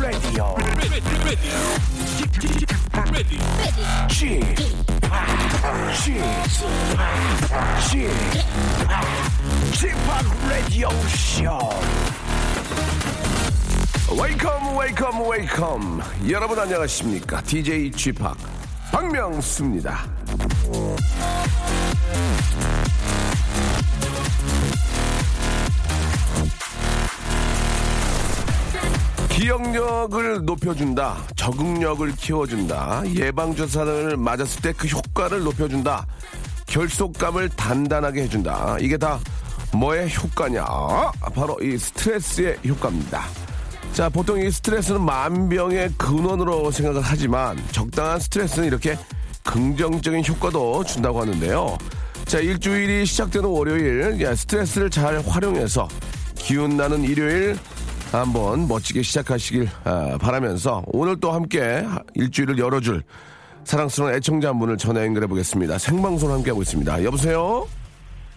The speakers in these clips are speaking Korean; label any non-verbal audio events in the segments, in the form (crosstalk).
Radio. Chip, Chip, Chip, Radio Show. Welcome, welcome, welcome. 여러분 안녕하십니까? DJ Chip 박명수입니다. 기억력을 높여준다. 적응력을 키워준다. 예방주사를 맞았을 때 그 효과를 높여준다. 결속감을 단단하게 해준다. 이게 다 뭐의 효과냐? 바로 이 스트레스의 효과입니다. 자, 보통 이 스트레스는 만병의 근원으로 생각을 하지만 적당한 스트레스는 이렇게 긍정적인 효과도 준다고 하는데요. 자, 일주일이 시작되는 월요일, 야, 스트레스를 잘 활용해서 기운 나는 일요일 한번 멋지게 시작하시길 아, 바라면서 오늘 또 함께 일주일을 열어줄 사랑스러운 애청자 한 분을 전화 연결해 보겠습니다. 생방송 함께하고 있습니다. 여보세요?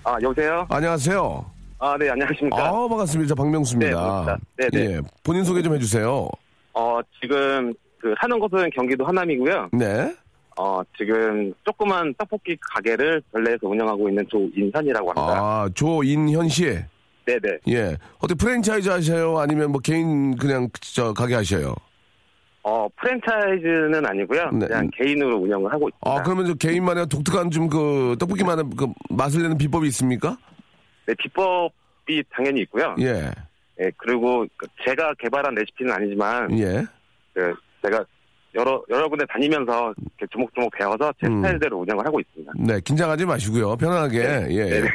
아, 여보세요? 안녕하세요. 아, 네, 안녕하십니까. 아, 반갑습니다. 저 박명수입니다. 네. 네, 네. 예, 본인 소개 좀 해주세요. 어, 지금 그 사는 곳은 경기도 하남이고요. 네. 어, 지금 조그만 떡볶이 가게를 전래에서 운영하고 있는 조인현이라고 합니다. 아, 조인현 씨. 네네. 예. 어떻게 프랜차이즈 하셔요? 아니면 뭐 개인 그냥 저 가게 하셔요? 어, 프랜차이즈는 아니고요. 네. 그냥 개인으로 운영을 하고 있습니다. 아, 그러면 저 개인만의 독특한 좀 그 떡볶이만의 그 맛을 내는 비법이 있습니까? 네, 비법이 당연히 있고요. 예. 예, 그리고 그 제가 개발한 레시피는 아니지만, 예. 그 제가 여러, 여러 군데 다니면서 조목조목 배워서 제 음. 스타일대로 운영을 하고 있습니다. 네, 긴장하지 마시고요. 편안하게. 예. 예. 네.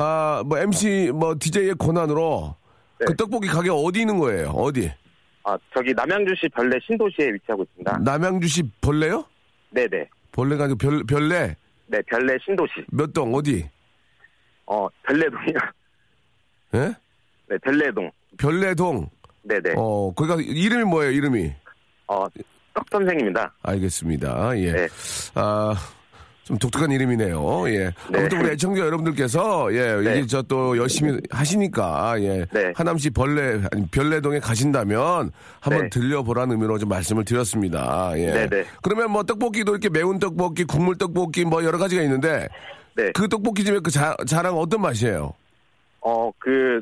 아, 뭐 MC 뭐 DJ의 권한으로 네. 그 떡볶이 가게 어디 있는 거예요? 어디? 아, 저기 남양주시 별내 신도시에 위치하고 있습니다. 남양주시 벌레요? 네네. 벌레가 아니고 별 별내 네, 별내 신도시. 몇 동 어디? 어, 별내동이요. 예? 네, 별내동. 별내동. 네네. 어, 어, 거기가 이름이 뭐예요? 이름이? 떡 선생입니다. 알겠습니다. 예. 네. 아, 좀 독특한 이름이네요. 예. 네. 아무튼 우리 애청자 여러분들께서 예, 네. 이제 저 또 열심히 하시니까 예. 네. 하남시 벌레 아니 별내동에 가신다면 한번 네. 들려보라는 의미로 좀 말씀을 드렸습니다. 예. 네, 네. 그러면 뭐 떡볶이도 이렇게 매운 떡볶이, 국물 떡볶이 뭐 여러 가지가 있는데 네. 그 떡볶이 집의 그 자, 자랑 어떤 맛이에요? 어, 그,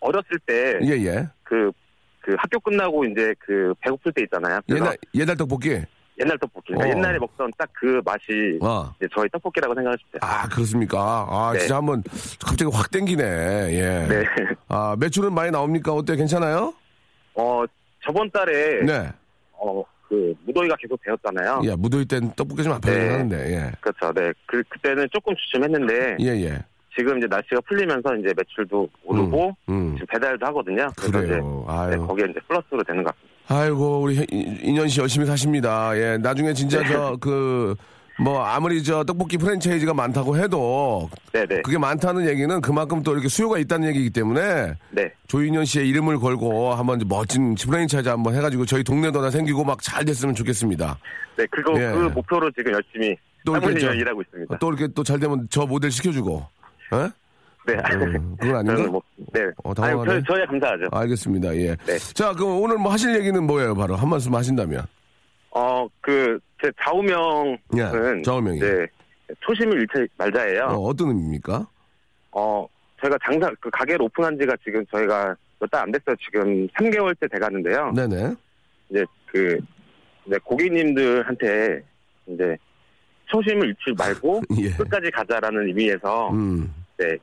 어렸을 때, 예, 예. 그, 그 학교 끝나고 이제 그 배고플 때 있잖아요. 옛날 옛날 떡볶이. 옛날 떡볶이. 그러니까 어. 옛날에 먹던 딱 그 맛이 아. 이제 저희 떡볶이라고 생각하실 때. 아, 그렇습니까? 아, 네. 진짜 한번 갑자기 확 땡기네. 예. 네. 아, 매출은 많이 나옵니까? 어때? 괜찮아요? 어, 저번 달에, 네. 어, 그, 무더위가 계속 되었잖아요. 예, 무더위 땐 떡볶이 좀 아파야 네. 하는데, 예. 그렇죠. 네. 그, 그때는 조금 주춤했는데, 예, 예. 지금 이제 날씨가 풀리면서 이제 매출도 오르고, 음. 지금 배달도 하거든요. 그래서 이제 그래요. 네, 아유. 거기에 이제 플러스로 되는 것 같습니다. 아이고, 우리 이- 인현 씨 열심히 사십니다. 예, 나중에 진짜 네. 저, 그, 뭐, 아무리 저 떡볶이 프랜차이즈가 많다고 해도, 네네. 그게 많다는 얘기는 그만큼 또 이렇게 수요가 있다는 얘기이기 때문에, 네. 조인현 씨의 이름을 걸고 한번 멋진 프랜차이즈 한번 해가지고 저희 동네도 하나 생기고 막 잘 됐으면 좋겠습니다. 네, 그거, 예. 그 목표로 지금 열심히 또 이렇게 저- 일하고 있습니다. 또 이렇게 또 잘 되면 저 모델 시켜주고, 예? 네. 음, 그건 아닌가? 뭐, 네. 어, 아니, 당황하네. 저, 저야 감사하죠. 알겠습니다. 예. 네. 자, 그럼 오늘 뭐 하실 얘기는 뭐예요? 바로 한 말씀 하신다면. 어, 그, 제 좌우명은. 예, 좌우명이요. 네. 초심을 잃지 말자예요. 어, 어떤 의미입니까? 어, 저희가 장사, 그 가게를 오픈한 지가 지금 저희가 몇 달 안 됐어요. 지금 3개월째 돼 가는데요. 네네. 이제 그, 이제 고객님들한테 이제 초심을 잃지 말고 (laughs) 예. 끝까지 가자라는 의미에서 음. 네,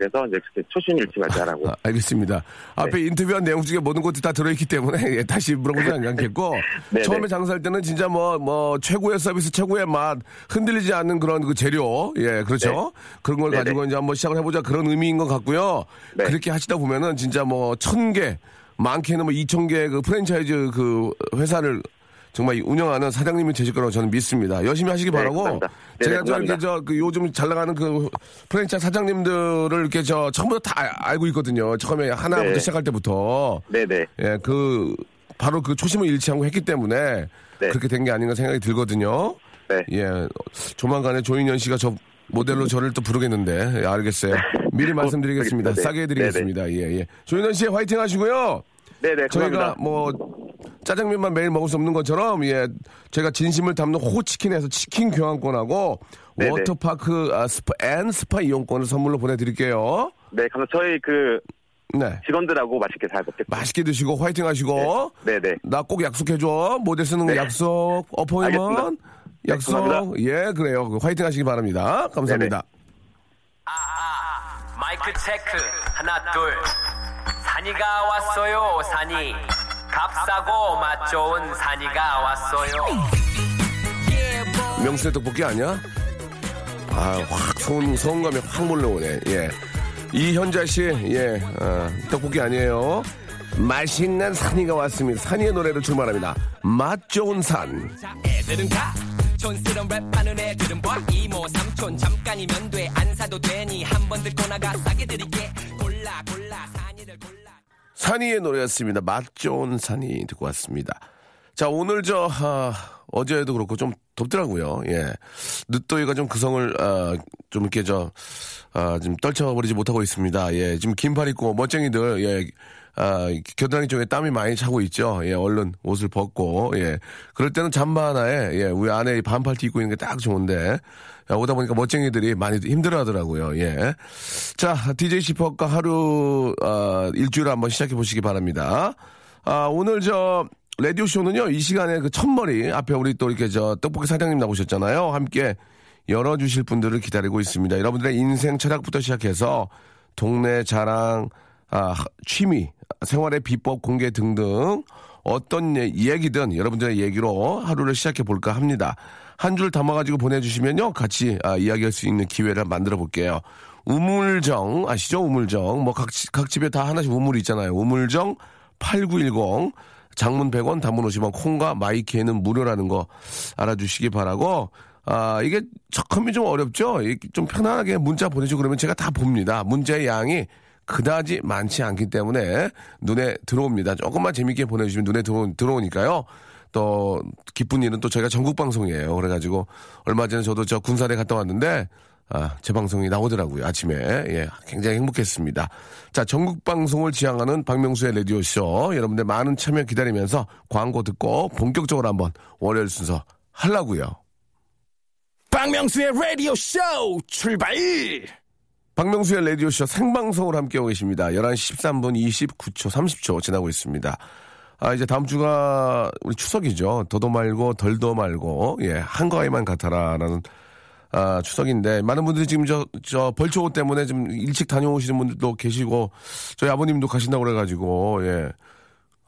그래서 이제 그때 잃지 말자라고. 아, 알겠습니다. 앞에 인터뷰한 내용 중에 모든 것들이 다 들어있기 때문에 (laughs) 예, 다시 물어보지 않겠고 네네. (laughs) 처음에 장사할 때는 진짜 뭐뭐 최고의 서비스, 최고의 맛 흔들리지 않는 그런 그 재료, 예, 그렇죠. 그런 걸. 가지고 이제 한번 시작을 해보자 그런 의미인 것 같고요. 네. 그렇게 하시다 보면은 진짜 뭐 천 개, 많게는 뭐 이천 개 그 프랜차이즈 그 회사를 정말 운영하는 사장님이 되실 거라고 저는 믿습니다. 열심히 하시기 네, 바라고. 감사합니다. 네, 제가 네, 저 이렇게. 저 그 요즘 잘 나가는 그 프랜차이즈 사장님들을 이렇게 저 처음부터 다 알- 알고 있거든요. 처음에 하나부터 네. 시작할 때부터. 네네. 예, 그 바로 그 초심을 잃지 않고 했기 때문에 네. 그렇게 된 게 아닌가 생각이 들거든요. 네. 예, 조만간에 조인현 씨가 저 모델로 저를 또 부르겠는데 예, 알겠어요. 미리 말씀드리겠습니다. 네. 싸게 해드리겠습니다. 예, 예. 조인현 씨 화이팅 하시고요. 네네. 저희가 감사합니다. 뭐 짜장면만 매일 먹을 수 없는 것처럼 예 제가 진심을 담는 호치킨에서 치킨 교환권하고 네네. 워터파크 아, 스파 앤 스파 이용권을 선물로 보내드릴게요. 네, 감사. 저희 그 네. 직원들하고 맛있게 잘 먹겠습니다. 맛있게 드시고 화이팅 하시고 네 네. 나 꼭 약속해줘 모델 쓰는 거 네. 약속. 네, 약속 감사합니다. 예 그래요 화이팅 하시기 바랍니다 감사합니다. 마이크 체크 하나 둘 산이가 왔어요 산이 값싸고 맛 좋은 산이가 왔어요 명수의 떡볶이 아니야? 아, 확 소음, 소음감이 확 몰려오네. 예. 이현자 씨, 예, 어, 떡볶이 아니에요. 맛있는 산이가 왔습니다. 산이의 노래로 출발합니다. 맛 좋은 산. 애들은 가 촌스러운 랩하는 애들은 봐 이모 삼촌 잠깐이면 돼 안 사도 되니 한 번 듣고 나가 싸게 드릴게 산이의 노래였습니다. 맛 좋은 산이 듣고 왔습니다. 자, 오늘 저, 아, 어제도 그렇고 좀 덥더라고요. 예. 늦더위가 좀 그성을, 아, 좀 이렇게 저, 아, 좀 떨쳐버리지 못하고 있습니다. 예. 지금 긴팔 입고 멋쟁이들, 예. 아, 겨드랑이 쪽에 땀이 많이 차고 있죠. 예, 얼른 옷을 벗고, 예. 그럴 때는 잠바 하나에, 예, 우리 안에 반팔티 입고 있는 게 딱 좋은데, 야, 오다 보니까 멋쟁이들이 많이 힘들어 하더라고요. 예. 자, DJ 시퍼과 하루, 아, 일주일을 한번 시작해 보시기 바랍니다. 아, 오늘 저, 라디오쇼는요, 이 시간에 그 첫머리 앞에 우리 또 이렇게 저 떡볶이 사장님 나오셨잖아요. 함께 열어주실 분들을 기다리고 있습니다. 여러분들의 인생 철학부터 시작해서 동네 자랑, 아, 취미, 생활의 비법 공개 등등 어떤 예- 얘기든 여러분들의 얘기로 하루를 시작해 볼까 합니다. 한 줄 담아가지고 보내주시면요. 같이 아, 이야기할 수 있는 기회를 만들어 볼게요. 우물정, 아시죠? 우물정. 뭐 각, 각 집에 다 하나씩 우물이 있잖아요. 우물정 8910. 장문 100원, 단문 50원, 콩과 마이키에는 무료라는 거 알아주시기 바라고, 아, 이게 척함이 좀 어렵죠? 이좀 편안하게 문자 보내주고 그러면 제가 다 봅니다. 문자의 양이 그다지 많지 않기 때문에 눈에 들어옵니다. 조금만 재밌게 보내주시면 눈에 들어, 들어오니까요. 또 기쁜 일은 또 저희가 전국 방송이에요. 그래가지고 얼마 전에 저도 저 군산에 갔다 왔는데 아, 제 방송이 나오더라고요. 아침에. 예, 굉장히 행복했습니다. 자, 전국 방송을 지향하는 박명수의 라디오쇼. 여러분들 많은 참여 기다리면서 광고 듣고 본격적으로 한번 월요일 순서 하려고요. 박명수의 라디오 쇼 출발! 박명수의 라디오쇼 생방송으로 함께하고 계십니다. 11시 13분 29초 30초 지나고 있습니다. 아, 이제 다음 주가 우리 추석이죠. 더도 말고 덜도 말고, 예, 한가위만 같아라라는 아, 추석인데, 많은 분들이 지금 저, 저 벌초호 때문에 좀 일찍 다녀오시는 분들도 계시고, 저희 아버님도 가신다고 그래가지고, 예.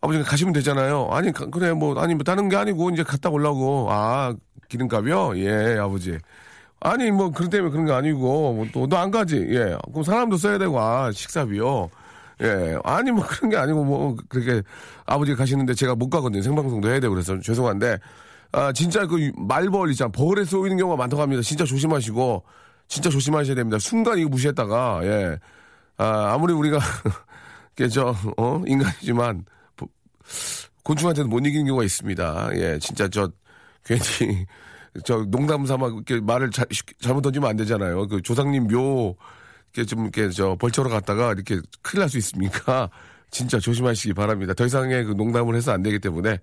아버지가 가시면 되잖아요. 아니, 가- 그래, 뭐, 아니, 뭐, 다른 게 아니고, 이제 갔다 오려고. 아, 기름값이요? 예, 아버지. 아니, 뭐, 그런 때문에 그런 게 아니고, 뭐, 또, 너 안 가지? 예. 그럼 사람도 써야 되고, 아, 식사비요. 예. 아니, 뭐, 그런 게 아니고, 뭐, 그렇게 아버지가 가시는데 제가 못 가거든요. 생방송도 해야 되고 그래서 죄송한데, 아, 진짜 그 말벌 있잖아. 벌에 쏘이는 경우가 많다고 합니다. 진짜 조심하시고, 진짜 조심하셔야 됩니다. 순간 이거 무시했다가, 예. 아, 아무리 우리가, (laughs) 이게 저, 어, 인간이지만, 보- 곤충한테는 못 이기는 경우가 있습니다. 예, 진짜 저, 괜히, 저 농담 삼아 이렇게 말을 자- 쉽게- 잘못 던지면 안 되잖아요. 그 조상님 묘, 이렇게 좀 이렇게 저 벌처로 갔다가 이렇게 큰일 날 수 있으니까 (laughs) 진짜 조심하시기 바랍니다. 더 이상의 그 농담을 해서 안 되기 때문에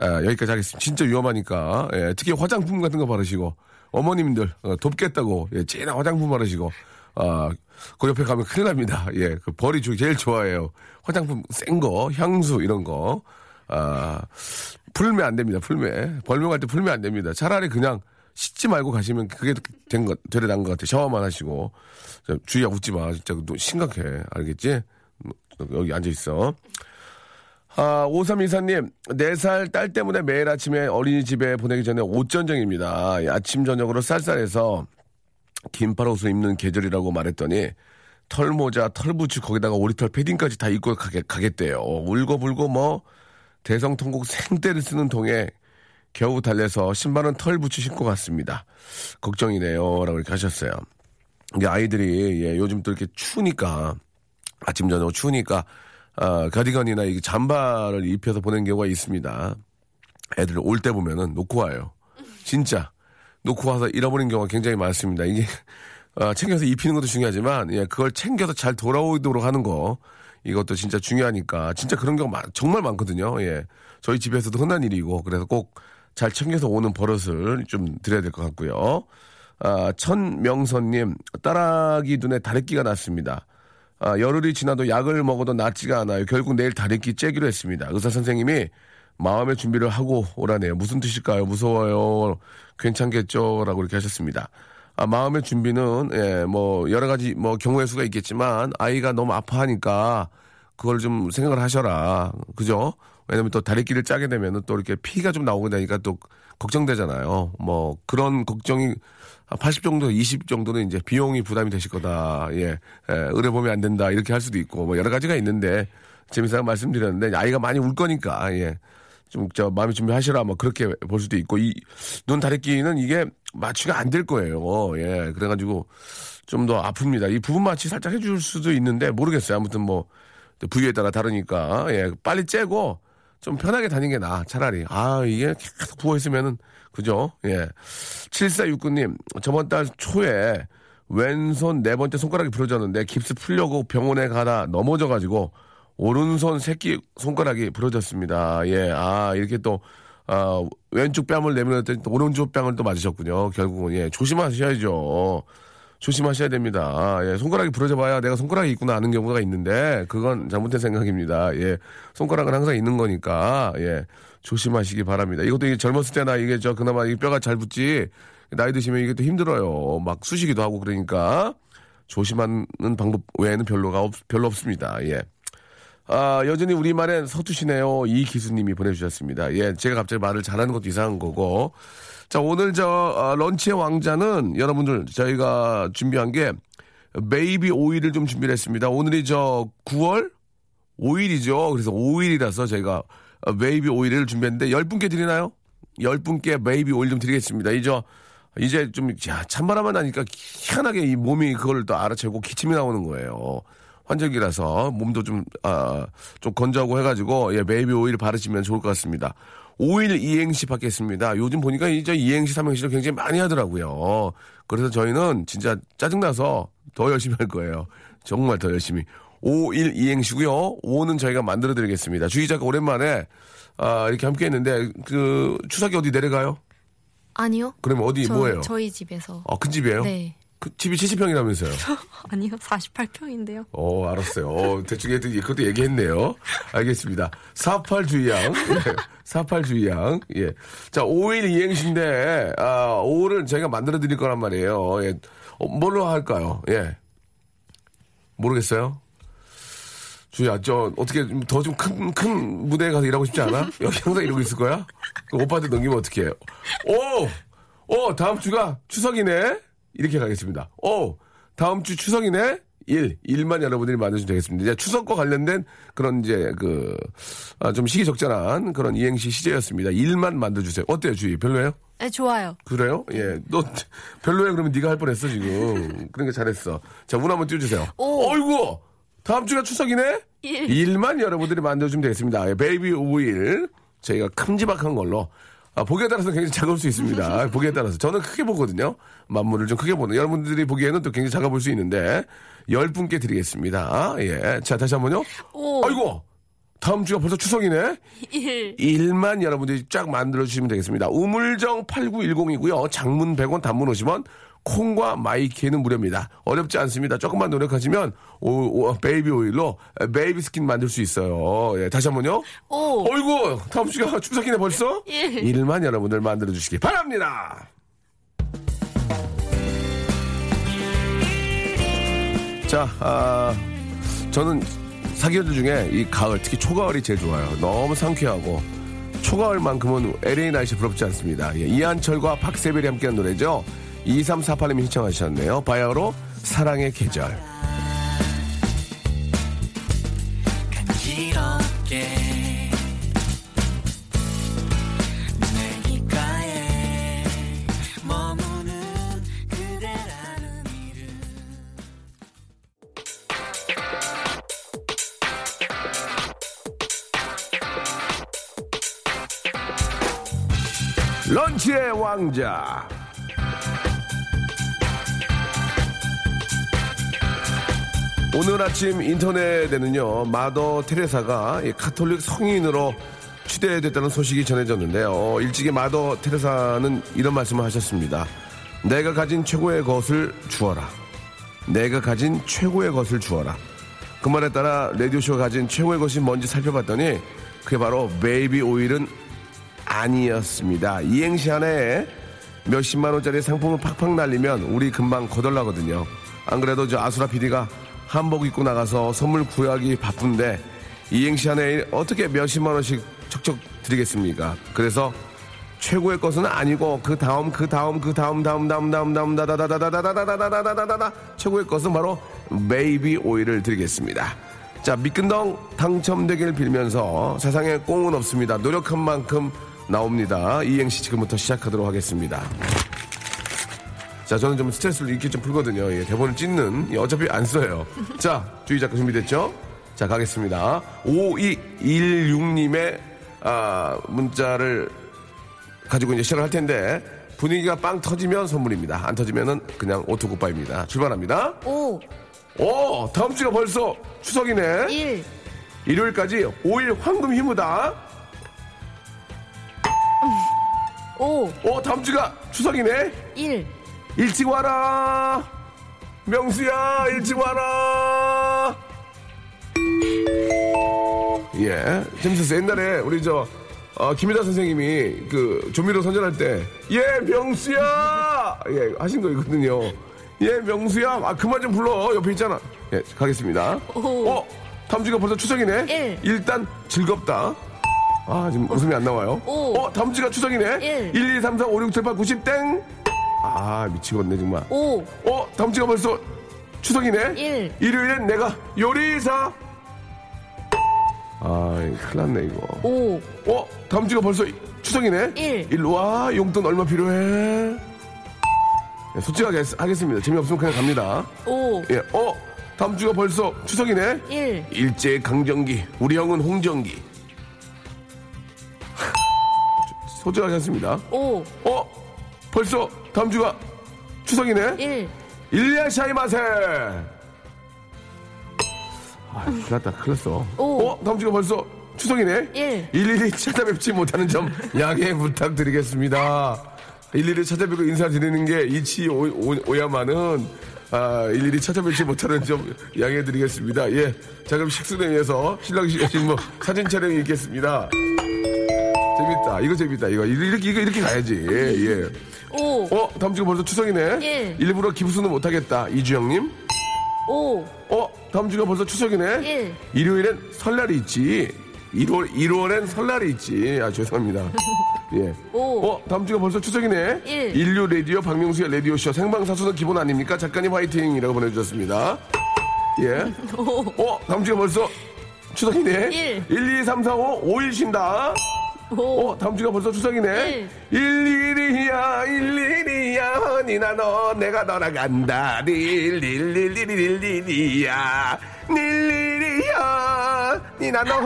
아, 여기까지 하겠습니다. 진짜 위험하니까 예, 특히 화장품 같은 거 바르시고 어머님들 어, 돕겠다고 예, 진한 화장품 바르시고 아, 그 옆에 가면 큰일 납니다. 예, 그 벌이 주- 제일 좋아해요. 화장품 센 거, 향수 이런 거. 아, 풀면 안 됩니다. 풀매. 벌명할 때 풀면 안 됩니다. 차라리 그냥 씻지 말고 가시면 그게 된 것, 되레 난것 같아. 샤워만 하시고. 저, 주희야, 웃지 마. 진짜 너 심각해. 알겠지? 여기 앉아 있어. 아, 5324님, 4살 딸 때문에 매일 아침에 어린이집에 보내기 전에 옷전쟁입니다. 아침, 저녁으로 쌀쌀해서 긴팔 옷을 입는 계절이라고 말했더니 털모자, 털부츠, 거기다가 오리털 패딩까지 다 입고 가게, 가겠대요. 울고불고 뭐, 대성통곡 생떼를 쓰는 통에 겨우 달래서 신발은 털부츠 신고 갔습니다. 걱정이네요. 라고 이렇게 하셨어요. 이게 아이들이, 예, 요즘 또 이렇게 추우니까, 아침, 저녁 추우니까, 아, 가디건이나 이 잠바를 입혀서 보낸 경우가 있습니다. 애들 올 때 보면은 놓고 와요. 진짜. 놓고 와서 잃어버린 경우가 굉장히 많습니다. 이게, 아, 챙겨서 입히는 것도 중요하지만, 예, 그걸 챙겨서 잘 돌아오도록 하는 거, 이것도 진짜 중요하니까, 진짜 그런 경우 많, 정말 많거든요. 예. 저희 집에서도 흔한 일이고, 그래서 꼭 잘 챙겨서 오는 버릇을 좀 드려야 될 것 같고요. 아, 천명선님, 딸아기 눈에 다래끼가 났습니다. 아, 열흘이 지나도 약을 먹어도 낫지가 않아요. 결국 내일 다래끼 째기로 했습니다. 의사 선생님이 마음의 준비를 하고 오라네요. 무슨 뜻일까요? 무서워요. 괜찮겠죠? 라고 이렇게 하셨습니다. 아, 마음의 준비는, 예, 뭐, 여러 가지, 뭐, 경우의 수가 있겠지만, 아이가 너무 아파하니까, 그걸 좀 생각을 하셔라. 그죠? 왜냐면 또 다리끼를 짜게 되면은 또 이렇게 피가 좀 나오게 되니까 또 걱정되잖아요. 뭐, 그런 걱정이, 80 정도, 20 정도는 이제 비용이 부담이 되실 거다. 예, 예 의뢰 보면 안 된다. 이렇게 할 수도 있고, 뭐, 여러 가지가 있는데, 재미있게 말씀드렸는데, 아이가 많이 울 거니까, 예. 좀, 저, 마음의 준비하시라, 뭐, 그렇게 볼 수도 있고, 이, 눈 다래끼는 이게 마취가 안 될 거예요. 예, 그래가지고, 좀 더 아픕니다. 이 부분 마취 살짝 해줄 수도 있는데, 모르겠어요. 아무튼 뭐, 부위에 따라 다르니까, 예, 빨리 째고, 좀 편하게 다니는 게 나아, 차라리. 아, 이게 계속 부어있으면은, 그죠? 예. 7469님, 저번 달 초에 왼손 네 번째 손가락이 부러졌는데 깁스 풀려고 병원에 가다 넘어져가지고 오른손 새끼 손가락이 부러졌습니다. 예, 아, 이렇게 또, 아, 왼쪽 뺨을 내밀었더니 또 오른쪽 뺨을 또 맞으셨군요. 결국은, 예, 조심하셔야죠. 조심하셔야 됩니다. 예, 손가락이 부러져 봐야 내가 손가락이 있구나 아는 경우가 있는데, 그건 잘못된 생각입니다. 예, 손가락은 항상 있는 거니까, 예, 조심하시기 바랍니다. 이것도 이게 젊었을 때나 이게 저 그나마 이 뼈가 잘 붙지, 나이 드시면 이게 또 힘들어요. 막 쑤시기도 하고 그러니까, 조심하는 방법 외에는 별로가 없, 별로 없습니다. 예. 아, 여전히 우리말엔 서투시네요. 이 기수님이 보내주셨습니다. 예, 제가 갑자기 말을 잘하는 것도 이상한 거고. 자, 오늘 저, 어, 런치의 왕자는 여러분들 저희가 준비한 게 베이비 오일을 좀 준비를 했습니다. 오늘이 저 9월 5일이죠. 그래서 5일이라서 저희가 어, 베이비 오일을 준비했는데 10분께 드리나요? 10분께 베이비 오일 좀 드리겠습니다. 이제 이제 좀 야, 찬바람만 나니까 희한하게 이 몸이 그걸 또 알아채고 기침이 나오는 거예요. 환절기라서 몸도 좀, 아, 좀 건조하고 해가지고, 예, 베이비 오일 바르시면 좋을 것 같습니다. 5일 이행시 받겠습니다. 요즘 보니까 이제 이행시, 삼행시를 굉장히 많이 하더라고요. 그래서 저희는 진짜 짜증나서 더 열심히 할 거예요. 정말 더 열심히. 5일 이행시고요. 5는 저희가 만들어 드리겠습니다. 주희 작가 오랜만에, 아, 이렇게 함께 했는데, 그, 추석에 어디 내려가요? 아니요. 그러면 어디, 저, 뭐예요? 저희 집에서. 아, 큰 집이에요? 네. 그 집이 70평이라면서요? (laughs) 아니요, 48평인데요. 어, 알았어요. 어, 대충 얘도 그것도 얘기했네요. 알겠습니다. 48주의양. 48주의양. 예. 자, 5일 이행시인데, 아, 5를 저희가 만들어 드릴 거란 말이에요. 예. 어, 뭘로 할까요? 예. 모르겠어요? 주야, 저, 어떻게, 더 좀 큰, 큰 무대에 가서 일하고 싶지 않아? (laughs) 여기 항상 이러고 있을 거야? 그 오빠한테 넘기면 어떡해. 오! 오! 다음 주가 추석이네? 이렇게 가겠습니다. 오! 다음 주 추석이네? 일, 일만 여러분들이 만드시면 되겠습니다. 이제 추석과 관련된 그런 이제 그, 아, 좀 시기적절한 그런 이행시 시제였습니다. 일만 만들어주세요. 어때요, 주희? 별로예요? 네, 좋아요. 그래요? 예. 너, 별로야 그러면 네가 할 뻔했어, 지금. 그러니까 잘했어. 자, 운 한번 띄워주세요. 오. 어이구! 다음 주가 추석이네? 일. 일만 여러분들이 만들어주면 되겠습니다. 예, 베이비 오일. 저희가 큼지막한 걸로. 아, 보기에 따라서 굉장히 작을 수 있습니다. (laughs) 보기에 따라서. 저는 크게 보거든요. 만물을 좀 크게 보는. 여러분들이 보기에는 또 굉장히 작아 볼 수 있는데, 열 분께 드리겠습니다. 예. 자, 다시 한 번요. 오. 아이고! 다음 주가 벌써 추석이네? 일. 일만 여러분들이 쫙 만들어주시면 되겠습니다. 우물정 8910이고요. 장문 100원, 단문 50원, 콩과 마이K는 무료입니다. 어렵지 않습니다. 조금만 노력하시면 오, 오, 베이비 오일로 baby skin 만들 수 있어요. 예, 다시 한번요. 오. 어이구 다음 주가 (laughs) 추석이네 벌써. 예. 일만 여러분들 만들어 주시기 바랍니다. 자, 아, 저는 사계절 중에 이 가을, 특히 초가을이 제일 좋아요. 너무 상쾌하고 초가을만큼은 LA 날씨 부럽지 않습니다. 예, 이한철과 박세별이 함께한 노래죠. 2348님이 신청하셨네요. 바야흐로 사랑의 계절. 런치의 왕자 오늘 아침 인터넷에는요, 마더 테레사가 이 카톨릭 성인으로 추대됐다는 소식이 전해졌는데요. 일찍이 마더 테레사는 이런 말씀을 하셨습니다. 내가 가진 최고의 것을 주어라. 내가 가진 최고의 것을 주어라. 그 말에 따라 라디오쇼가 가진 최고의 것이 뭔지 살펴봤더니 그게 바로 베이비 오일은 아니었습니다. 이행시 하나에 몇십만 원짜리 상품을 팍팍 날리면 우리 금방 거덜나거든요. 안 그래도 저 아수라 PD가 한복 입고 나가서 선물 구하기 바쁜데 이행시 하나에 어떻게 몇십만 원씩 척척 드리겠습니까? 그래서 최고의 것은 아니고 그 다음 그 다음 그 다음 다음 다음 다음 다음 다다다다다다다다다다다다다 최고의 것은 바로 베이비 오일을 드리겠습니다. 자 미끈덩 당첨되길 빌면서 세상에 꽁은 없습니다. 노력한 만큼 나옵니다. 이행시 지금부터 시작하도록 하겠습니다. 자, 저는 좀 스트레스를 이렇게 좀 풀거든요. 예, 대본을 찢는. 예, 어차피 안 써요. 자, 주희 작가 준비됐죠? 자, 가겠습니다. 5216님의, 아, 문자를 가지고 이제 시작을 할 텐데, 분위기가 빵 터지면 선물입니다. 안 터지면은 그냥 오토굿바입니다. 출발합니다. 5, 오, 다음 주가 벌써 추석이네. 1, 일요일까지 5일 황금 휴무다. 5, 오, 다음 주가 추석이네. 1, 일찍 와라. 명수야, 일찍 와라. 예, 재밌었어요. 옛날에 우리 저 어, 김혜자 선생님이 그 조미료 선전할 때, 예, 명수야! 예, 하신 거 있거든요. 예, 명수야! 아, 그만 좀 불러. 옆에 있잖아. 예, 가겠습니다. 오. 어, 다음 주가 벌써 추석이네? 일. 일단 즐겁다. 아, 지금 웃음이 안 나와요. 오. 어, 다음 주가 추석이네? 일. 1, 2, 3, 4, 5, 6, 7, 8, 90, 땡! 아, 미치겠네, 정말. 5, 어, 다음 주가 벌써 추석이네? 일. 일요일엔 내가 요리사. 아, 큰일 났네, 이거. 5, 어, 다음 주가 벌써 추석이네? 일. 일로 와, 용돈 얼마 필요해? 예, 솔직하게 하겠- 하겠습니다. 재미없으면 그냥 갑니다. 5, 예, 어, 다음 주가 벌써 추석이네? 1, 일제 강점기, 우리 형은 홍정기. (laughs) 솔직하게 하겠습니다. 5, 어, 벌써 다음 주가 추석이네? 1, 일리아샤이 마세. 아, 큰일 났다, 큰일 났어. 오. 어, 다음 주가 벌써 추석이네? 일. 일일이 찾아뵙지 못하는 점 양해 (laughs) 부탁드리겠습니다. 일일이 찾아뵙고 인사드리는 게 이치 오, 오, 오야마는 아, 일일이 찾아뵙지 못하는 점 양해 드리겠습니다. 예. 자, 그럼 식순에 의해서 신랑 씨뭐 사진 촬영이 있겠습니다. 재밌다. 이거 재밌다. 이거 이렇게 이거 이렇게 가야지. 예. 예. 5, 어, 다음 주가 벌써 추석이네. 예. 일부러 기부수는 못하겠다. 이주영님. 5, 어, 다음 주가 벌써 추석이네. 예. 일요일엔 설날이 있지. 1월 1월엔 설날이 있지. 아 죄송합니다. (laughs) 예. 오. 어, 다음 주가 벌써 추석이네. 일. 인류 라디오 박명수의 라디오 쇼 생방사수는 기본 아닙니까? 작가님 화이팅이라고 보내주셨습니다. 예. (laughs) 어, 다음 주가 벌써 추석이네. 일. 1, 2, 3, 4, 5, 5일 쉰다. 5, 어, 다음 주가 벌써 추석이네. 일일이야, 일일이야, 니나 너, 내가 너랑 간다. 릴릴릴릴릴릴리야, 릴릴이야, 니나 너.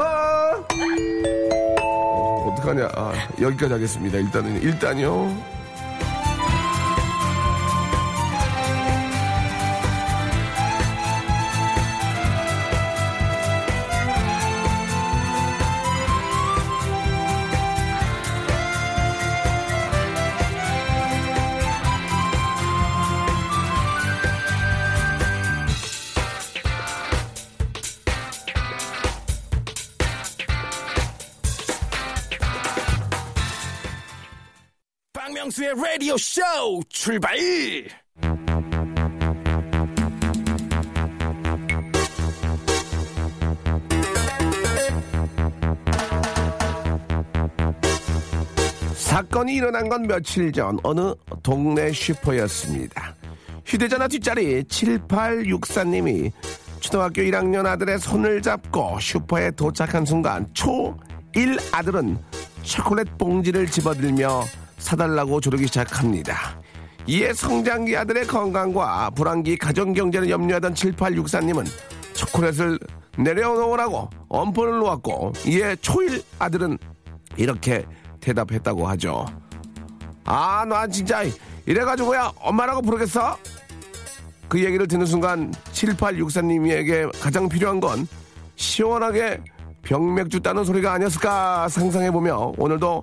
어, 어떡하냐. 아, 여기까지 하겠습니다. 일단은, 일단요. 박명수의 라디오 쇼 출발! 사건이 일어난 건 며칠 전 어느 동네 슈퍼였습니다. 휴대전화 뒷자리 7864님이 초등학교 1학년 아들의 손을 잡고 슈퍼에 도착한 순간 초1 아들은 초콜릿 봉지를 집어들며 사달라고 조르기 시작합니다. 이에 성장기 아들의 건강과 불안기 가정경제를 염려하던 7864님은 초콜릿을 내려놓으라고 엄포를 놓았고 이에 초1 아들은 이렇게 대답했다고 하죠. 아, 나 진짜 이래가지고야 엄마라고 부르겠어? 그 얘기를 듣는 순간 7864님에게 가장 필요한 건 시원하게 병맥주 따는 소리가 아니었을까 상상해보며 오늘도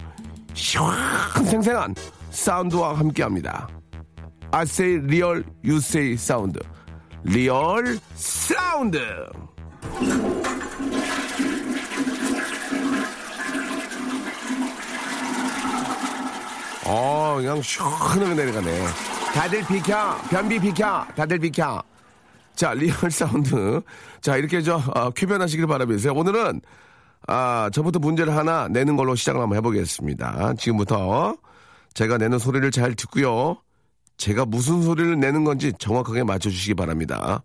시원생생한 사운드와 함께합니다. Real, you say 사운드. real 사운드! 어, 그냥 시원하게 내려가네. 다들 비켜! 변비 비켜! 다들 비켜! 자, real 사운드. 자, 이렇게 저, 어, 쾌변하시길 바라면서요. 오늘은, 아, 저부터 문제를 하나 내는 걸로 시작을 한번 해보겠습니다. 지금부터 제가 내는 소리를 잘 듣고요. 제가 무슨 소리를 내는 건지 정확하게 맞춰주시기 바랍니다.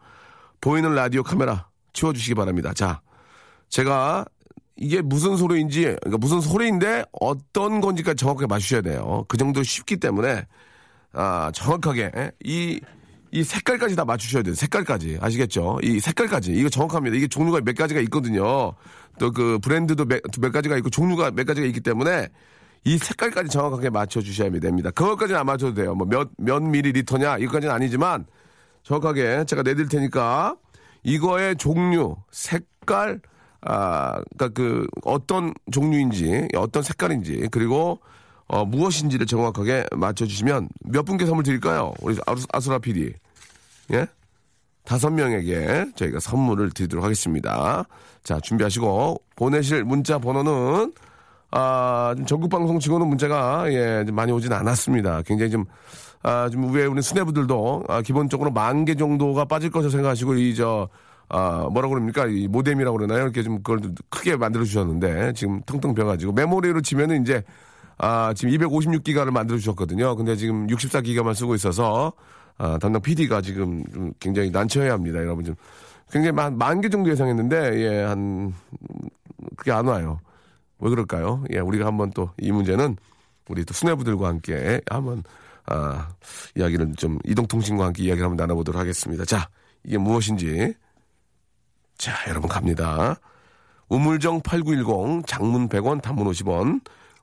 보이는 라디오 카메라 치워주시기 바랍니다. 자, 제가 이게 무슨 소리인지, 그러니까 무슨 소리인데 어떤 건지까지 정확하게 맞추셔야 돼요. 그 정도 쉽기 때문에, 아, 정확하게, 예? 이, 이 색깔까지 다 맞추셔야 돼요. 색깔까지. 아시겠죠? 이 색깔까지. 이거 정확합니다. 이게 종류가 몇 가지가 있거든요. 또 그 브랜드도 몇, 몇 가지가 있고 종류가 몇 가지가 있기 때문에 이 색깔까지 정확하게 맞춰주셔야 됩니다. 그것까지는 안 맞춰도 돼요. 뭐 몇, 몇 미리리터냐? 이거까지는 아니지만 정확하게 제가 내드릴 테니까 이거의 종류, 색깔, 아, 그니까 그 어떤 종류인지, 어떤 색깔인지, 그리고 어, 무엇인지를 정확하게 맞춰주시면 몇 분께 선물 드릴까요? 우리 아수, 아수라 PD. 예? 다섯 명에게 저희가 선물을 드리도록 하겠습니다. 자, 준비하시고 보내실 문자 번호는 아, 좀 전국 방송 치고는 문자가 예, 좀 많이 오진 않았습니다. 굉장히 좀 아, 좀 위에 우리 수뇌부들도 아, 기본적으로 만 개 정도가 빠질 것을 생각하시고 이저 아, 뭐라고 그럽니까? 이 모뎀이라고 그러나요? 이렇게 좀 그걸 좀 크게 만들어 주셨는데 지금 텅텅 비어 가지고 메모리로 치면은 이제 아, 지금 256기가를 만들어 주셨거든요. 근데 지금 64기가만 쓰고 있어서 아, 담당 PD가 지금 좀 굉장히 난처해야 합니다. 여러분 좀 굉장히 만, 만 개 정도 예상했는데 예, 한 그게 안 와요. 왜 그럴까요? 예, 우리가 한번 또 이 문제는 우리 또 수뇌부들과 함께 한번 아, 이야기를 좀 이동통신과 함께 이야기를 한번 나눠보도록 하겠습니다. 자, 이게 무엇인지 자, 여러분 갑니다. 우물정 8910 장문 100원 단문 50원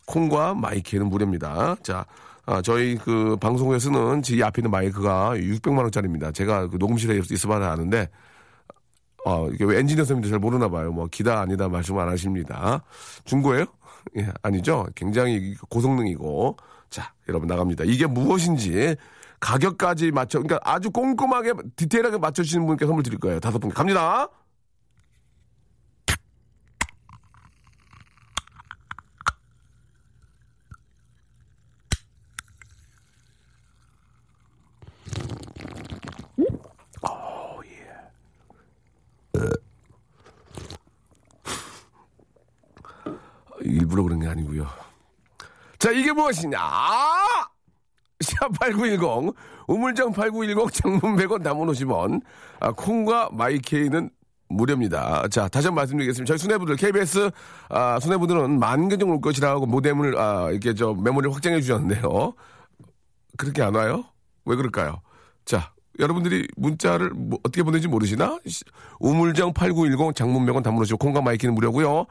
콩과 마이크는 무료입니다. 자, 아, 저희 그 방송에서는 제 앞에 있는 마이크가 600만 원짜리입니다. 제가 그 녹음실에 있어봐야 아는데 어, 이게 왜 엔지니어 선생님도 잘 모르나 봐요. 뭐 기다 아니다 말씀 안 하십니다. 중고예요? (laughs) 예, 아니죠. 굉장히 고성능이고 자, 여러분 나갑니다. 이게 무엇인지 가격까지 맞춰 그러니까 아주 꼼꼼하게 디테일하게 맞춰 주시는 분께 선물 드릴 거예요. 다섯 분 갑니다. 일부러 그런 게 아니고요. 자, 이게 무엇이냐? 아! 샵8910, 우물정 8910, 장문 100원, 담은 50원, 아, 콩과 마이케이는 무료입니다. 자, 다시 한번 말씀드리겠습니다. 저희 수뇌부들, KBS, 아, 수뇌부들은 만개 정도 올 것이라고 모뎀을, 아, 이렇게 저 메모리를 확장해 주셨는데요. 그렇게 안 와요? 왜 그럴까요? 자, 여러분들이 문자를 뭐 어떻게 보내는지 모르시나? 우물정 8910, 장문 100원, 담은 50원, 콩과 마이케이는 무료고요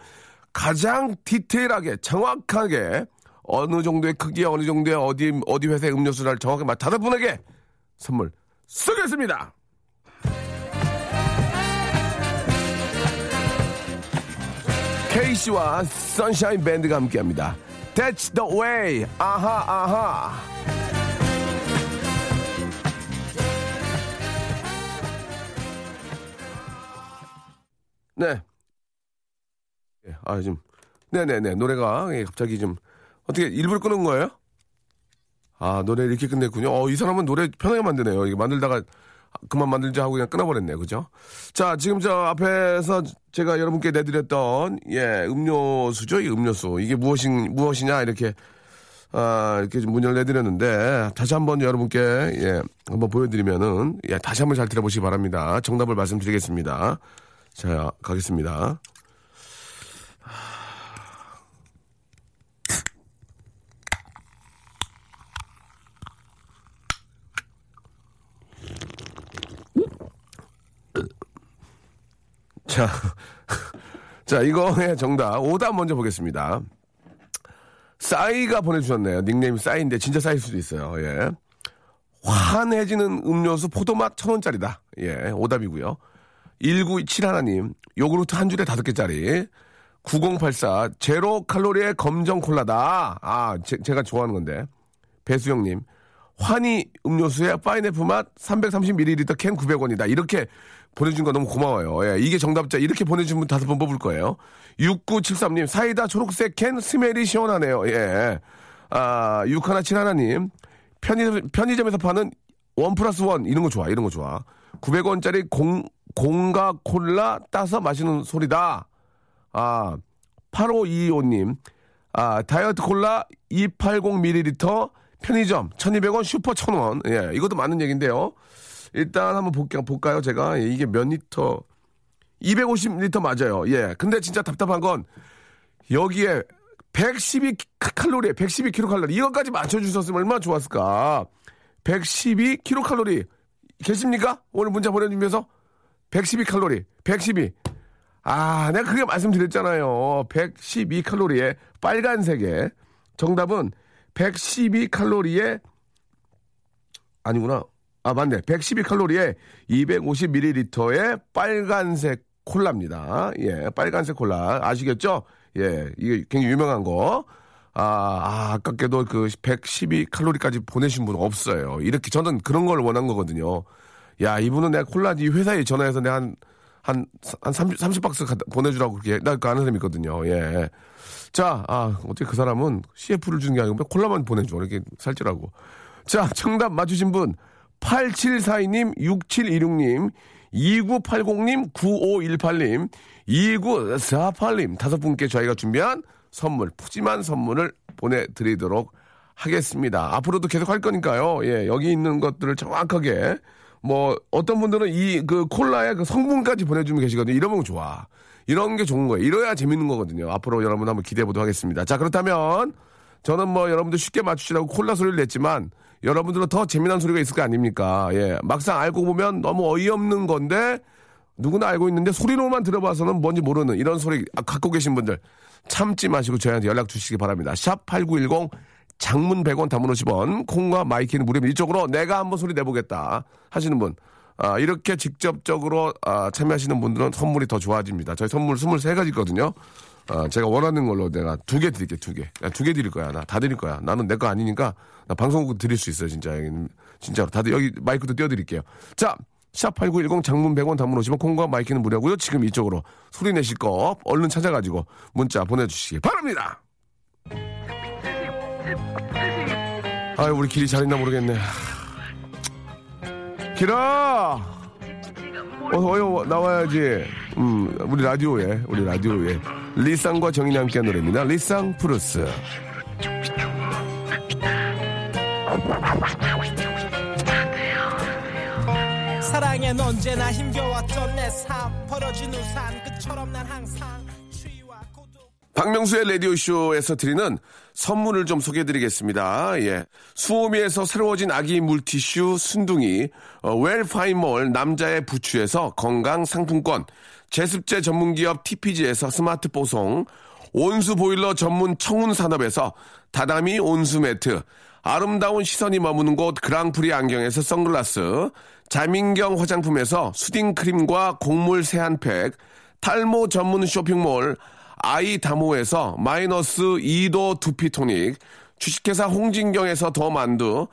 가장 디테일하게 정확하게 어느 정도의 크기 어느 정도의 어디 어디 회사의 음료수를 정확하게 맞 다섯 분에게 선물 쏘겠습니다. 케이씨와 선샤인 밴드가 함께합니다. That's the way. 아하 아하. 네. 예, 아, 좀, 네네네. 노래가, 예, 갑자기 좀, 어떻게 일부러 끊은 거예요? 아, 노래 이렇게 끝냈군요. 어, 이 사람은 노래 편하게 만드네요. 이게 만들다가 그만 만들자 하고 그냥 끊어버렸네요. 그죠? 자, 지금 저 앞에서 제가 여러분께 내드렸던, 예, 음료수죠? 이 음료수. 이게 무엇인, 무엇이냐? 이렇게, 아, 이렇게 좀 문의를 내드렸는데, 다시 한번 여러분께, 예, 한번 보여드리면은, 예, 다시 한번 잘 들어보시기 바랍니다. 정답을 말씀드리겠습니다. 자, 가겠습니다. 자, (laughs) 자, 이거의 정답. 오답 먼저 보겠습니다. 싸이가 보내주셨네요. 닉네임 싸이인데 진짜 싸일 수도 있어요. 예. 환해지는 음료수 포도맛 천 원짜리다. 예, 오답이고요. 1927 하나님, 요구르트 한 줄에 다섯 개짜리. 9084, 제로 칼로리의 검정 콜라다. 아, 제, 가 좋아하는 건데. 배수영님, 환희 음료수에 파인애플 맛 330ml 캔 900원이다. 이렇게 보내준 거 너무 고마워요. 예, 이게 정답자 이렇게 보내준 분 다섯 번 뽑을 거예요. 6973님 사이다 초록색 캔 스멜이 시원하네요. 예. 아, 6171님 편의점, 편의점에서 파는 one plus one 이런 거 좋아. 이런 거 좋아. 900원짜리 공, 공가 콜라 따서 마시는 소리다. 아, 8525님. 아, 다이어트 콜라 280ml 편의점 1200원 슈퍼 1000원. 예, 이것도 맞는 얘기인데요. 일단 한번 볼게요. 볼까요? 제가 예, 이게 몇 리터? 250리터 맞아요. 예. 근데 진짜 답답한 건 여기에 112 칼로리, 112 킬로칼로리 이것까지 맞춰 주셨으면 얼마나 좋았을까. 112 킬로칼로리 계십니까? 오늘 문자 보내주면서 112 칼로리, 112. 아, 내가 그게 말씀드렸잖아요. 112 칼로리에 빨간색에 정답은 112 칼로리에 아니구나. 아, 맞네. 112칼로리에 250ml의 빨간색 콜라입니다. 예, 빨간색 콜라. 아시겠죠? 예, 이게 굉장히 유명한 거. 아, 아 아깝게도 그 112칼로리까지 보내신 분 없어요. 이렇게 저는 그런 걸 원한 거거든요. 야, 이분은 내가 콜라 이 회사에 전화해서 내가 한, 한, 한 30, 30박스 갖다 보내주라고 그렇게, 나 그 아는 사람이 있거든요. 예. 자, 아, 어떻게 그 사람은 CF를 주는 게 아니고 콜라만 보내줘. 이렇게 살찌라고. 자, 정답 맞추신 분, 8742님, 6716님, 2980님, 9518님, 2948님, 다섯 분께 저희가 준비한 선물, 푸짐한 선물을 보내드리도록 하겠습니다. 앞으로도 계속 할 거니까요. 예, 여기 있는 것들을 정확하게, 뭐, 어떤 분들은 이, 그, 콜라의 그 성분까지 보내주면 계시거든요. 이러면 좋아. 이런 게 좋은 거예요. 이래야 재밌는 거거든요. 앞으로 여러분 한번 기대해 보도록 하겠습니다. 자, 그렇다면, 저는 뭐 여러분들 쉽게 맞추시라고 콜라 소리를 냈지만, 여러분들은 더 재미난 소리가 있을 거 아닙니까? 예. 막상 알고 보면 너무 어이없는 건데 누구나 알고 있는데 소리로만 들어봐서는 뭔지 모르는 이런 소리 갖고 계신 분들 참지 마시고 저희한테 연락 주시기 바랍니다. 샵 8910 장문 100원 단문 50원 콩과 마이K는 무료입니다. 이쪽으로 내가 한번 소리 내보겠다 하시는 분 아, 이렇게 직접적으로 아, 참여하시는 분들은 선물이 더 좋아집니다. 저희 선물 23가지 있거든요. 아, 제가 원하는 걸로 내가 두 개 드릴게, 두 개. 두 개 드릴 거야. 나 다 드릴 거야. 나는 내 거 아니니까 나 방송국 드릴 수 있어요, 진짜. 진짜로. 다들 여기 마이크도 띄워드릴게요. 자, 샵8910 장문 100원 단문 50원 콩과 마이K는 무료고요. 지금 이쪽으로 소리 내실 거 얼른 찾아가지고 문자 보내주시기 바랍니다. 아유, 우리 길이 잘 있나 모르겠네. 길아! 어서 어여 나와야지. 음, 우리 라디오에, 우리 라디오에. 리쌍과 정인이 함께한 노래입니다. 리쌍 부르스. 사랑엔 언제나 힘겨웠던 내 삶 벌어진 우산 끝처럼 난 항상 박명수의 라디오쇼에서 드리는 선물을 좀 소개해드리겠습니다. 예. 수오미에서 새로워진 아기 물티슈 순둥이, 어, 웰파이몰 남자의 부추에서 건강 상품권, 제습제 전문기업 TPG에서 스마트 뽀송, 온수 보일러 전문 청운 산업에서 다다미 온수 매트, 아름다운 시선이 머무는 곳 그랑프리 안경에서 선글라스, 자민경 화장품에서 수딩 크림과 곡물 세안팩, 탈모 전문 쇼핑몰 아이다모에서 마이너스 2도 두피토닉, 주식회사 홍진경에서 더 만두,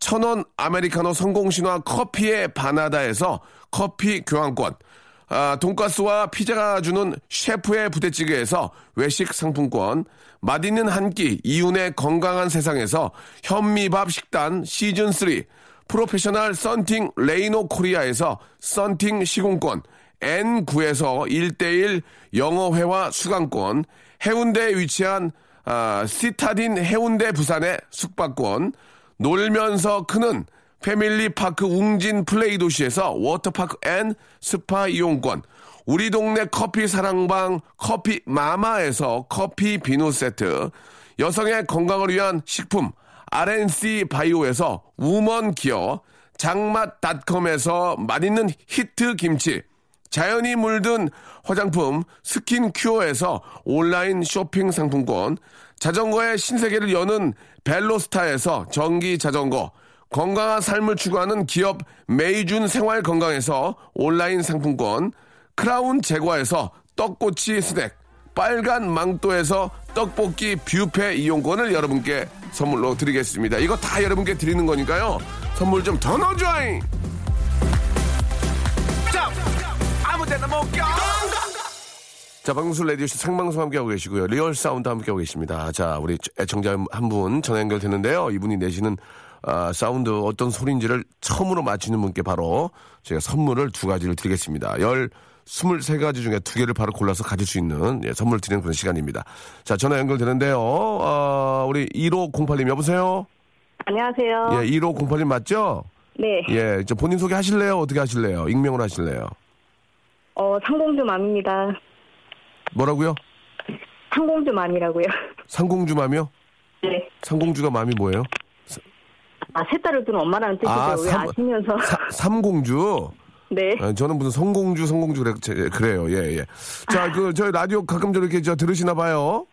천원 아메리카노 성공신화 커피의 바나다에서 커피 교환권, 아, 돈가스와 피자가 주는 셰프의 부대찌개에서 외식 상품권, 맛있는 한 끼 이윤의 건강한 세상에서 현미밥 식단 시즌3, 프로페셔널 썬팅 레이노 코리아에서 썬팅 시공권, N9에서 1대1 영어회화 수강권, 해운대에 위치한 아, 시타딘 해운대 부산의 숙박권, 놀면서 크는 패밀리파크 웅진 플레이 도시에서 워터파크 and 스파 이용권, 우리 동네 커피 사랑방 커피 마마에서 커피 비누 세트, 여성의 건강을 위한 식품 RNC 바이오에서 우먼 기어, 장맛닷컴에서 맛있는 히트 김치, 자연이 물든 화장품 스킨 큐어에서 온라인 쇼핑 상품권, 자전거의 신세계를 여는 벨로스타에서 전기 자전거, 건강한 삶을 추구하는 기업 메이준 생활 건강에서 온라인 상품권, 크라운 제과에서 떡꼬치 스낵, 빨간 망토에서 떡볶이 뷔페 이용권을 여러분께 선물로 드리겠습니다. 이거 다 여러분께 드리는 거니까요. 선물 좀 더 넣어줘잉! 자, 방송술 레디오씨 생방송 함께하고 계시고요. 리얼 사운드 함께하고 계십니다. 자, 우리 애청자 한 분 전화 연결됐는데요. 이분이 내시는 아, 사운드 어떤 소리인지를 처음으로 맞히는 분께 바로 제가 선물을 두 가지를 드리겠습니다. 열 23가지 중에 두 개를 바로 골라서 가질 수 있는 예, 선물 드리는 그런 시간입니다. 자, 전화 연결되는데요. 어, 우리 1508님 여보세요? 안녕하세요. 예, 1508님 맞죠? 네. 예, 저 본인 소개 하실래요? 어떻게 하실래요? 익명으로 하실래요? 어, 상공주 맘입니다. 뭐라고요? 상공주 맘이라고요. 상공주 맘이요? 네. 상공주가 맘이 뭐예요? 아, 세 딸을 둔 엄마라는 뜻이죠. 아, 왜 삼- 아시면서. 사- 삼공주? 네. 아, 저는 무슨 성공주, 성공주 그래, 제- 그래요. 예, 예. 자, 그, 저희 라디오 가끔 저렇게 저 들으시나 봐요.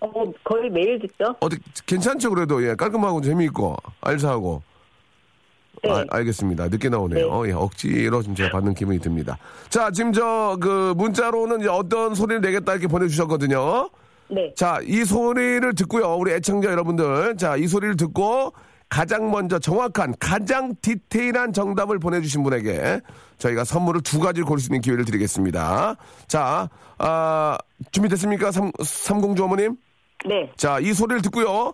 어, 거의 매일 듣죠? 어디, 괜찮죠, 그래도. 예, 깔끔하고 재미있고, 알사하고. 네. 아, 알겠습니다. 늦게 나오네요. 예, 억지로 좀 제가 받는 기분이 듭니다. 자, 지금 저, 그, 문자로는 이제 어떤 소리를 내겠다 이렇게 보내주셨거든요. 네. 자, 이 소리를 듣고요. 우리 애청자 여러분들. 자, 이 소리를 듣고 가장 먼저 정확한, 가장 디테일한 정답을 보내주신 분에게 저희가 선물을 두 가지를 고를 수 있는 기회를 드리겠습니다. 자, 아, 준비됐습니까? 삼, 삼공주 어머님? 네. 자, 이 소리를 듣고요.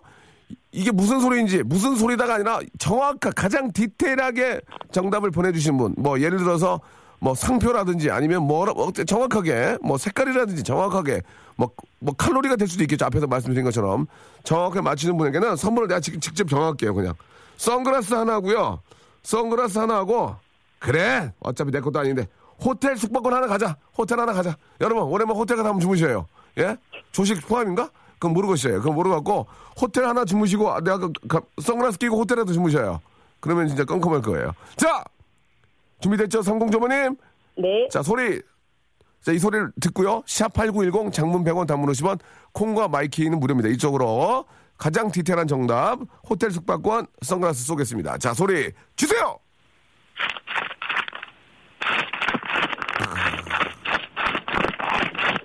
이게 무슨 소리인지, 무슨 소리다가 아니라 정확한, 가장 디테일하게 정답을 보내주신 분. 뭐, 예를 들어서, 뭐, 상표라든지 아니면 뭐, 정확하게, 뭐, 색깔이라든지 정확하게, 뭐, 뭐, 칼로리가 될 수도 있겠죠. 앞에서 말씀드린 것처럼. 정확하게 맞히는 분에게는 선물을 내가 직, 직접 정할게요, 그냥. 선글라스 하나 하고요. 선글라스 하나 하고, 그래! 어차피 내 것도 아닌데, 호텔 숙박권 하나 가자. 호텔 하나 가자. 여러분, 오랜만에 호텔 가서 한번 주무셔요. 예? 조식 포함인가? 그건 모르겠어요. 그건 모르겠고, 호텔 하나 주무시고, 아, 내가 그, 가- 선글라스 끼고 호텔에도 주무셔요. 그러면 진짜 껌껌할 거예요. 자! 준비됐죠? 삼공조모님? 네. 자, 소리. 자, 이 소리를 듣고요. 샵8910 장문 100원 단문 50원 콩과 마이케이는 무료입니다. 이쪽으로 가장 디테일한 정답 호텔 숙박권 선글라스 쏘겠습니다. 자, 소리 주세요.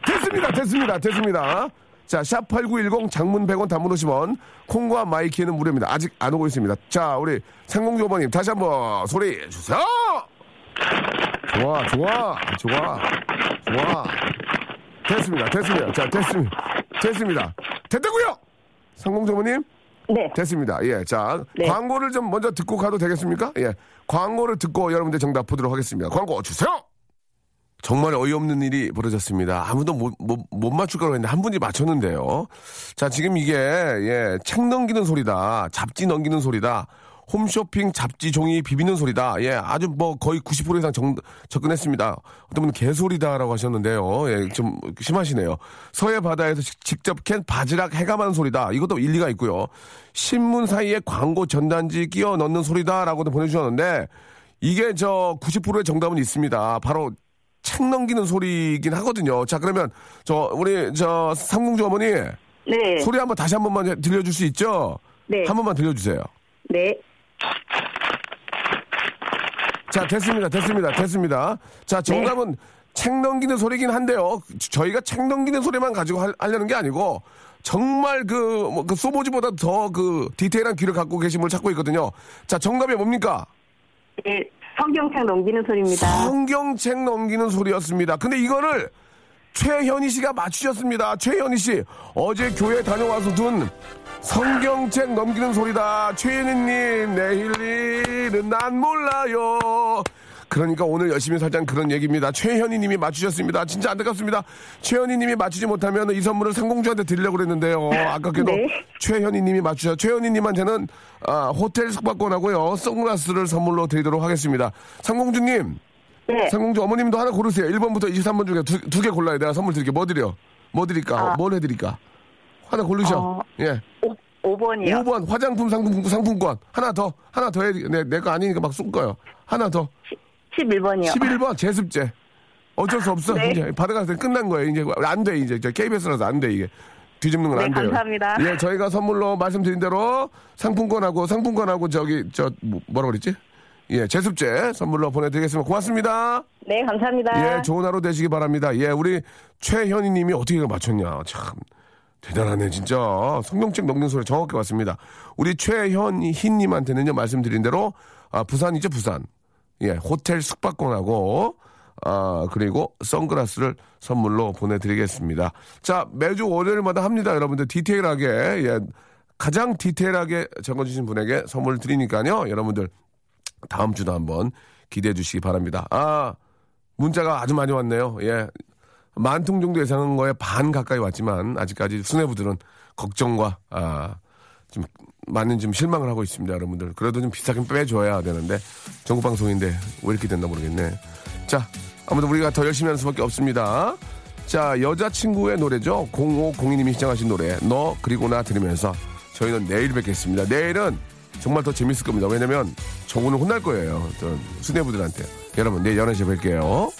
됐습니다. 됐습니다. 됐습니다. 자, 샵8910 장문 100원 단문 50원 콩과 마이케이는 무료입니다. 아직 안 오고 있습니다. 자, 우리 상공주 어머님 다시 한번 소리 주세요. 좋아, 좋아, 좋아, 좋아. 됐습니다, 됐습니다. 자, 됐습니다. 됐습니다. 됐다고요 성공조모님? 네. 됐습니다. 예, 자, 네. 광고를 좀 먼저 듣고 가도 되겠습니까? 예, 광고를 듣고 여러분들 정답 보도록 하겠습니다. 광고 주세요! 정말 어이없는 일이 벌어졌습니다. 아무도 못, 못, 못 맞출 거라고 했는데 한 분이 맞췄는데요. 자, 지금 이게, 예, 책 넘기는 소리다. 잡지 넘기는 소리다. 홈쇼핑 잡지 종이 비비는 소리다. 예, 아주 뭐 거의 90% 이상 정, 접근했습니다. 어떤 분은 개소리다라고 하셨는데요. 예, 좀 심하시네요. 서해 바다에서 직- 직접 캔 바지락 해감하는 소리다. 이것도 일리가 있고요. 신문 사이에 광고 전단지 끼워 넣는 소리다라고도 보내주셨는데 이게 저 90%의 정답은 있습니다. 바로 책 넘기는 소리이긴 하거든요. 자, 그러면 저 우리 저 삼공주 어머니 네. 소리 한번 다시 한 번만 들려줄 수 있죠? 네. 한 번만 들려주세요. 네. 자, 됐습니다. 됐습니다. 됐습니다. 자, 정답은 책 넘기는 소리긴 한데요. 저희가 책 넘기는 소리만 가지고 할- 하려는 게 아니고 정말 그, 뭐, 그 소보지보다 더 그 디테일한 귀를 갖고 계신 분을 찾고 있거든요. 자, 정답이 뭡니까? 네. 성경책 넘기는 소리입니다. 성경책 넘기는 소리였습니다. 근데 이거를 최현희 씨가 맞추셨습니다. 최현희 씨 어제 교회 다녀와서 둔 성경책 넘기는 소리다. 최현희님 내일 일은 난 몰라요. 그러니까 오늘 열심히 살자는 그런 얘기입니다. 최현희 님이 맞추셨습니다. 진짜 안타깝습니다. 최현희 님이 맞추지 못하면 이 선물을 상공주한테 드리려고 그랬는데요. 아깝게도 네. 최현희 님이 맞추셔. 최현희 님한테는 아, 호텔 숙박권하고요. 선글라스를 선물로 드리도록 하겠습니다. 상공주 님. 네. 상공주 어머님도 하나 고르세요. 1번부터 23번 중에 두개 골라야 돼요. 선물 드릴게요. 뭐 드려? 뭐 드릴까? 아. 뭘 해드릴까? 하나 고르셔. 어. 예. 5, 5번이요. 5번 화장품 상품, 상품권. 하나 더. 하나 더 해. 내, 내거 아니니까 막 쏠 거예요. 하나 더. 11번이요. 11번 제습제. 어쩔 수 없어. 네. 이제 받아가서 끝난 거예요. 이제 안 돼. 이제 저 KBS라서 안 돼. 이게. 뒤집는 건 네, 안 돼요. 감사합니다. 예, 저희가 선물로 말씀드린 대로 상품권하고 상품권하고 저기 저 뭐- 뭐라 그랬지? 예, 제습제 선물로 보내드리겠습니다. 고맙습니다. 네, 감사합니다. 예, 좋은 하루 되시기 바랍니다. 예, 우리 최현희 님이 어떻게 맞췄냐. 참. 대단하네, 진짜. 성경책 먹는 소리 정확히 왔습니다. 우리 최현희 님한테는요, 말씀드린 대로, 아, 부산이죠, 부산. 예, 호텔 숙박권하고, 아, 그리고 선글라스를 선물로 보내드리겠습니다. 자, 매주 월요일마다 합니다, 여러분들. 디테일하게, 예, 가장 디테일하게 적어주신 분에게 선물 드리니까요, 여러분들. 다음 주도 한번 기대해 주시기 바랍니다. 아, 문자가 아주 많이 왔네요. 예. 만 통 정도 예상한 거에 반 가까이 왔지만 아직까지 수뇌부들은 걱정과 아, 좀 많은 좀 실망을 하고 있습니다, 여러분들. 그래도 좀 비싸게 빼줘야 되는데 전국 방송인데 왜 이렇게 됐나 모르겠네. 자, 아무튼 우리가 더 열심히 하는 수밖에 없습니다. 자, 여자친구의 노래죠. 0502님이 시청하신 노래. 너 그리고 나 들으면서 저희는 내일 뵙겠습니다. 내일은 정말 더 재밌을 겁니다. 왜냐면 저 오늘 혼날 거예요. 저 수뇌부들한테. 여러분, 내일 11시에 뵐게요.